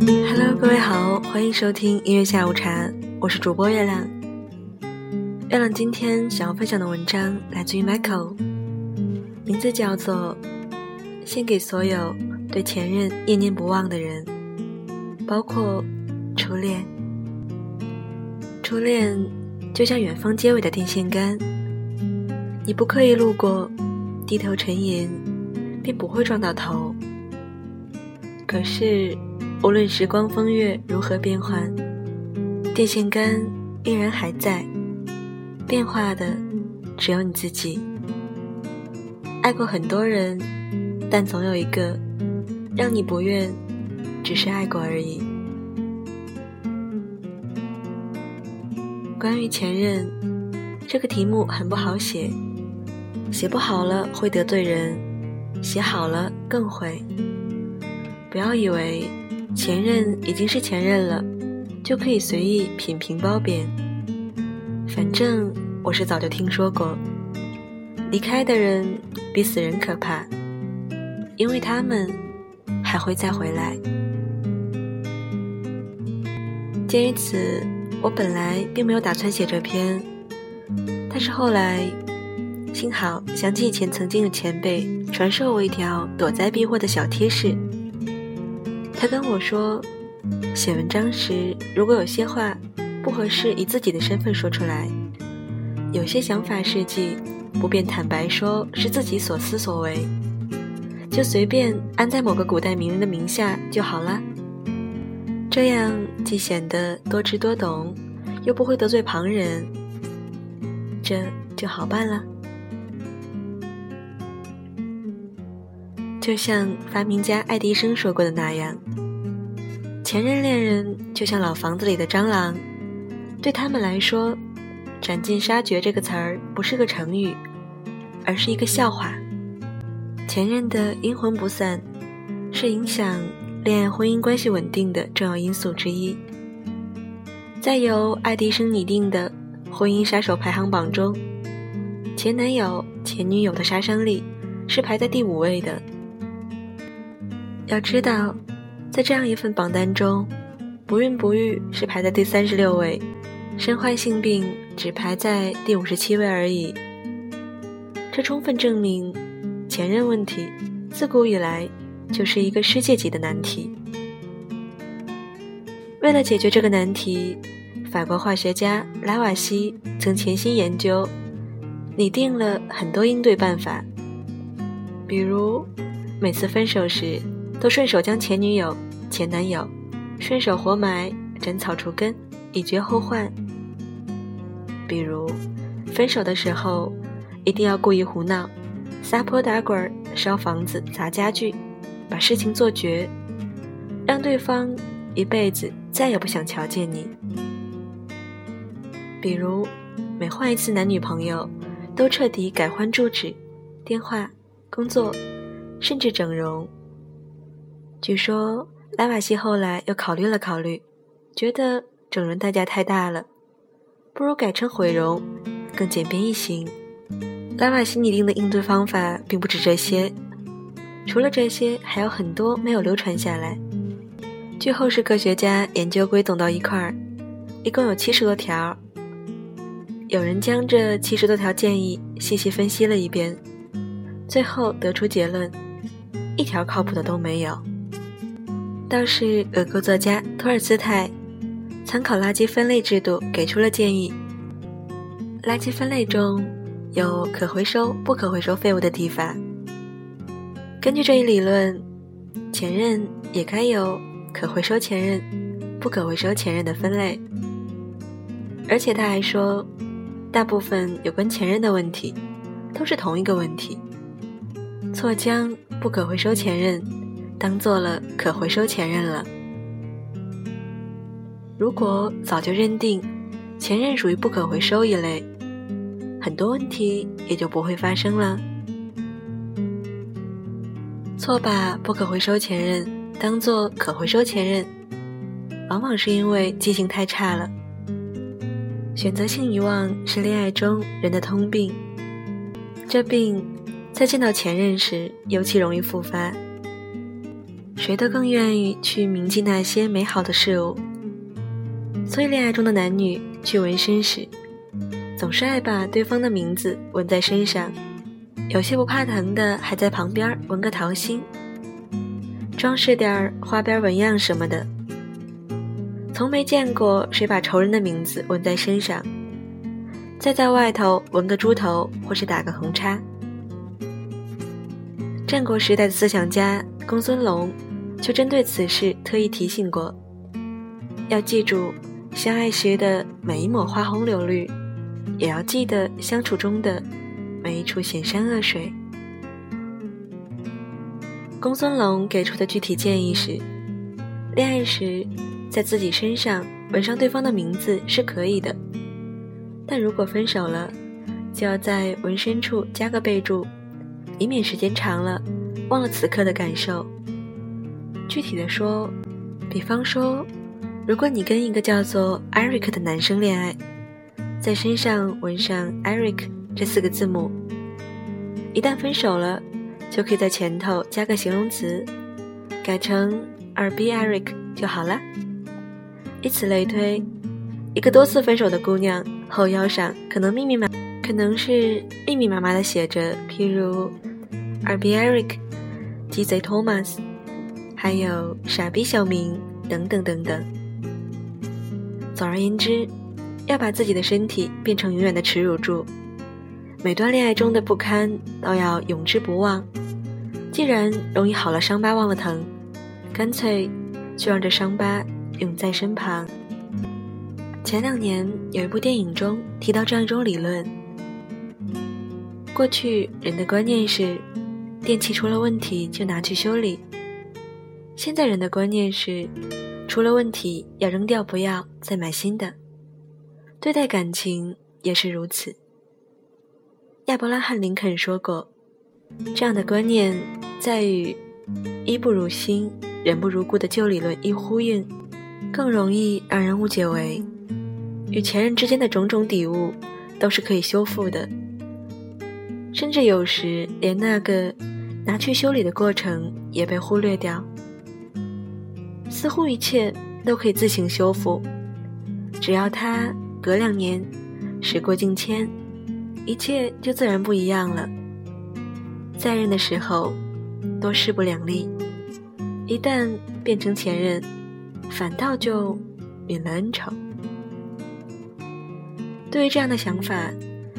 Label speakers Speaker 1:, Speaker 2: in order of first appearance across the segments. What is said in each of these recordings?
Speaker 1: Hello，各位好，欢迎收听音乐下午茶，我是主播月亮。月亮今天想要分享的文章来自于 Michael，名字叫做《献给所有对前任念念不忘的人》，包括初恋。初恋就像远方街尾的电线杆，你不刻意路过，低头沉吟，便不会撞到头。可是，无论时光风月如何变换，电线杆依然还在，变化的只有你自己。爱过很多人，但总有一个让你不愿，只是爱过而已。关于前任，这个题目很不好写，写不好了会得罪人，写好了更会。不要以为前任已经是前任了，就可以随意品评褒贬。反正我是早就听说过，离开的人比死人可怕，因为他们还会再回来。鉴于此，我本来并没有打算写这篇，但是后来幸好想起以前曾经的前辈传授我一条躲灾避祸的小贴士。他跟我说，写文章时如果有些话不合适，以自己的身份说出来；有些想法事迹不便坦白说，是自己所思所为，就随便安在某个古代名人的名下就好了。这样既显得多知多懂，又不会得罪旁人，这就好办了。就像发明家爱迪生说过的那样，前任恋人就像老房子里的蟑螂，对他们来说，“斩尽杀绝”这个词儿不是个成语，而是一个笑话。前任的阴魂不散，是影响恋爱婚姻关系稳定的重要因素之一。在由爱迪生拟定的婚姻杀手排行榜中，前男友、前女友的杀伤力是排在第五位的。要知道，在这样一份榜单中，不孕不育是排在第三十六位，身患性病只排在第五十七位而已。这充分证明，前任问题自古以来就是一个世界级的难题。为了解决这个难题，法国化学家拉瓦锡曾潜心研究，拟定了很多应对办法，比如每次分手时。都顺手将前女友、前男友顺手活埋，斩草除根，以绝后患。比如，分手的时候一定要故意胡闹，撒泼打滚、烧房子、砸家具，把事情做绝，让对方一辈子再也不想瞧见你。比如，每换一次男女朋友，都彻底改换住址、电话、工作，甚至整容。据说拉瓦锡后来又考虑了考虑，觉得整容代价太大了，不如改成毁容，更简便易行。拉瓦锡拟定的应对方法并不止这些，除了这些，还有很多没有流传下来。据后世科学家研究归总到一块儿，一共有七十多条。有人将这七十多条建议细细分析了一遍，最后得出结论：一条靠谱的都没有。倒是俄国作家托尔斯泰参考垃圾分类制度，给出了建议。垃圾分类中有可回收、不可回收废物的提法。根据这一理论，前任也该有可回收前任、不可回收前任的分类。而且他还说，大部分有关前任的问题都是同一个问题，错将不可回收前任。当做了可回收前任了。如果早就认定前任属于不可回收一类，很多问题也就不会发生了。错把不可回收前任当做可回收前任，往往是因为记性太差了。选择性遗忘是恋爱中人的通病，这病在见到前任时尤其容易复发。谁都更愿意去铭记那些美好的事物。所以，恋爱中的男女去纹身时，总是爱把对方的名字纹在身上。有些不怕疼的，还在旁边纹个桃心，装饰点花边纹样什么的。从没见过谁把仇人的名字纹在身上，再在外头纹个猪头或是打个横叉。战国时代的思想家公孙龙就针对此事特意提醒过：要记住，相爱时的每一抹花红柳绿，也要记得相处中的。每一处险山恶水，公孙龙给出的具体建议是：恋爱时在自己身上纹上对方的名字是可以的，但如果分手了，就要在纹身处加个备注，以免时间长了忘了此刻的感受。具体的说，比方说，如果你跟一个叫做 Eric 的男生恋爱，在身上纹上 Eric。这四个字母，一旦分手了，就可以在前头加个形容词，改成二 B Eric 就好了。以此类推，一个多次分手的姑娘后腰上可能密密麻，可能是密密麻麻的写着，譬如二 B Eric、鸡贼 Thomas，还有傻逼小明等等等等。总而言之，要把自己的身体变成永远的耻辱柱。每段恋爱中的不堪都要永之不忘。既然容易好了伤疤忘了疼，干脆就让这伤疤永在身旁。前两年有一部电影中提到这样一种理论：过去人的观念是，电器出了问题就拿去修理；现在人的观念是，出了问题要扔掉不要再买新的。对待感情也是如此。亚伯拉罕·林肯说过：“这样的观念在与‘衣不如新，人不如故’的旧理论一呼应，更容易让人误解为与前任之间的种种底物都是可以修复的，甚至有时连那个拿去修理的过程也被忽略掉。似乎一切都可以自行修复，只要他隔两年，时过境迁。”一切就自然不一样了。在任的时候，多势不两立；一旦变成前任，反倒就免了恩仇。对于这样的想法，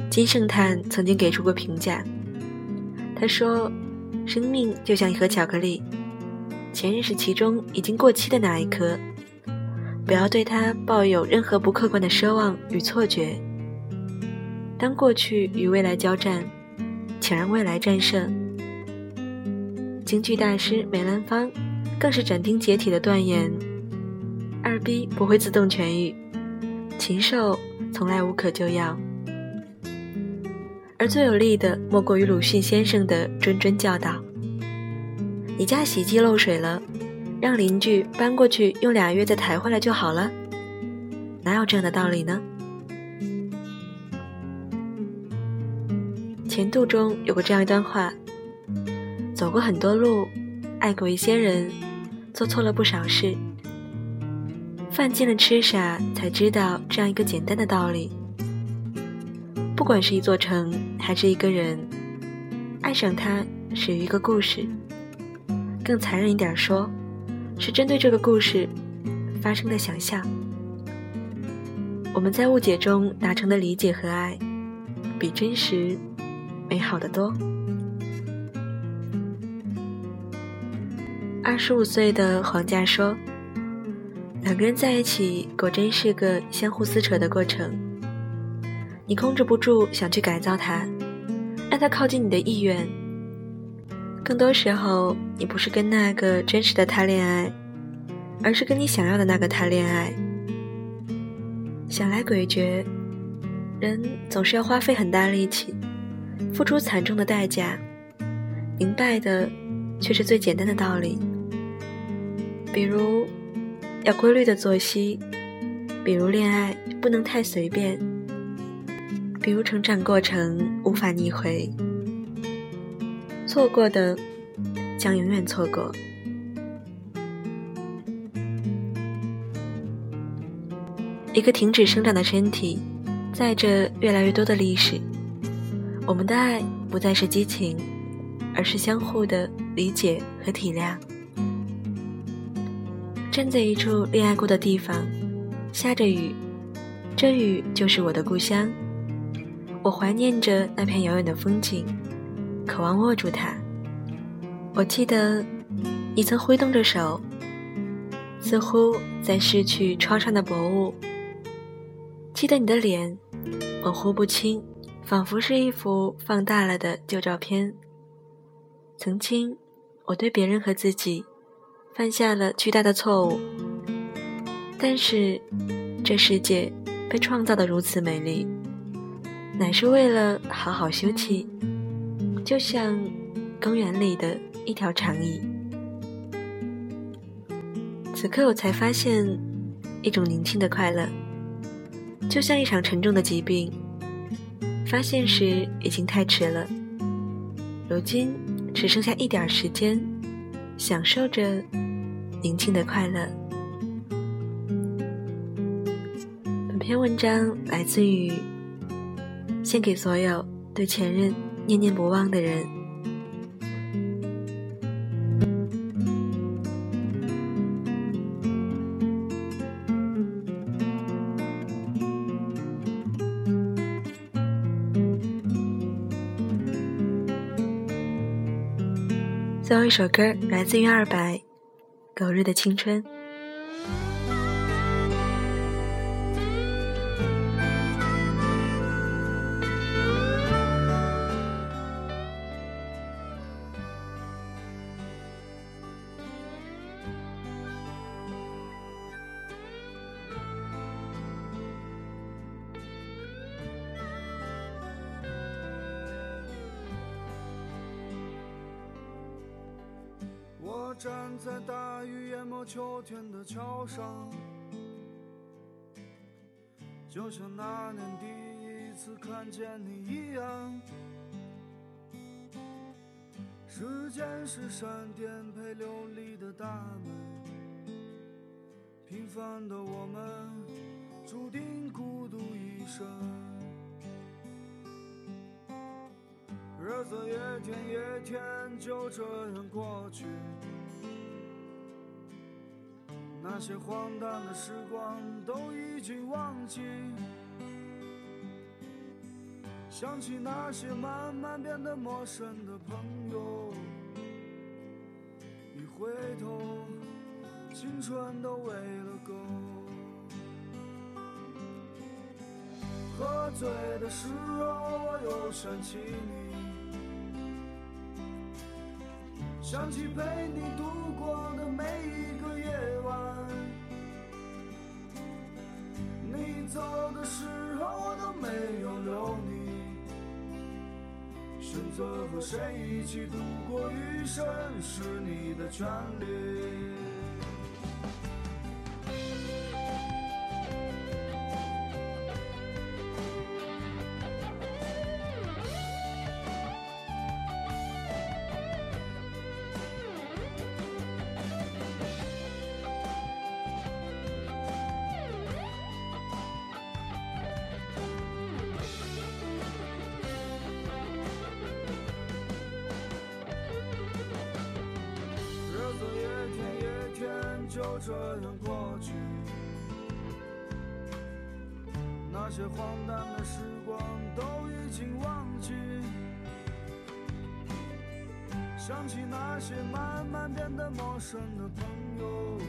Speaker 1: 金圣叹曾经给出过评价。他说：“生命就像一盒巧克力，前任是其中已经过期的那一颗，不要对它抱有任何不客观的奢望与错觉。”当过去与未来交战，请让未来战胜。京剧大师梅兰芳更是斩钉截铁的断言：“二逼不会自动痊愈，禽兽从来无可救药。”而最有力的，莫过于鲁迅先生的谆谆教导：“你家洗衣机漏水了，让邻居搬过去用俩月再抬回来就好了。”哪有这样的道理呢？前度中有过这样一段话：走过很多路，爱过一些人，做错了不少事，犯尽了痴傻，才知道这样一个简单的道理。不管是一座城，还是一个人，爱上他始于一个故事。更残忍一点说，是针对这个故事发生的想象。我们在误解中达成的理解和爱，比真实。美好的多。二十五岁的黄佳说：“两个人在一起，果真是个相互撕扯的过程。你控制不住想去改造他，让他靠近你的意愿。更多时候，你不是跟那个真实的他恋爱，而是跟你想要的那个他恋爱。想来诡谲，人总是要花费很大力气。”付出惨重的代价，明白的却是最简单的道理。比如，要规律的作息；比如，恋爱不能太随便；比如，成长过程无法逆回。错过的将永远错过。一个停止生长的身体载着越来越多的历史我们的爱不再是激情而是相互的理解和体谅。站在一处恋爱过的地方下着雨这雨就是我的故乡我怀念着那片遥远的风景。渴望握住它。我记得你曾挥动着手，似乎在拭去窗上的薄雾。记得你的脸，模糊不清，仿佛是一幅放大了的旧照片。曾经，我对别人和自己。犯下了巨大的错误，但是这世界被创造的如此美丽，乃是为了好好休憩，就像公园里的一条长椅。此刻我才发现，一种宁静的快乐，就像一场沉重的疾病，发现时已经太迟了。如今只剩下一点时间，享受着。宁静的快乐。本篇文章来自于献给所有对前任念念不忘的人。最后一首歌来自于二白。狗日的青春。
Speaker 2: 站在大雨淹没秋天的桥上，就像那年第一次看见你一样。时间是闪电陪流离的大门，平凡的我们注定孤独一生。日子一天一天就这样过去。那些荒诞的时光都已经忘记，想起那些慢慢变得陌生的朋友，一回头，青春都喂了狗。喝醉的时候，我又想起你，想起陪你度过的每一个走的时候，我都没有留你。选择和谁一起度过余生，是你的权利。就这样过去，那些荒诞的时光都已经忘记。想起那些慢慢变得陌生的朋友，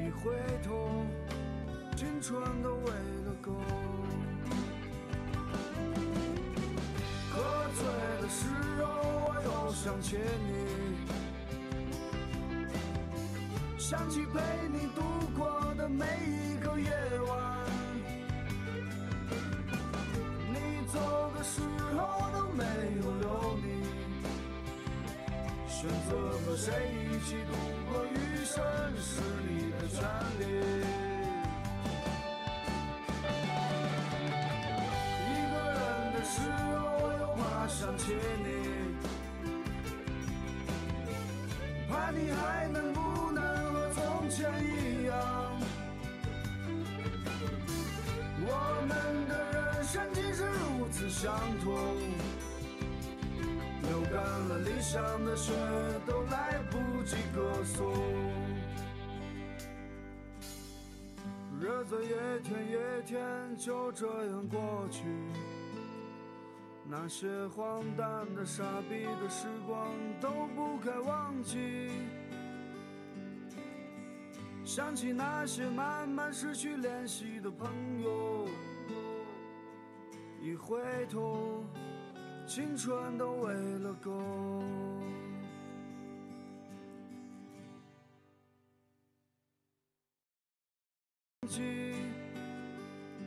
Speaker 2: 一回头，青春都喂了狗。喝醉的时候，我又想起你。想起陪你度过的每一个夜晚，你走的时候都没有留你。选择和谁一起度过余生是你的权利。一个人的时候又怕想起你，怕你还能不能。前一样，我们的人生竟是如此相同，流干了理想的血，都来不及歌颂。日子一天一天就这样过去，那些荒诞的、傻逼的时光都不该忘记。想起那些慢慢失去联系的朋友，一回头，青春都喂了狗。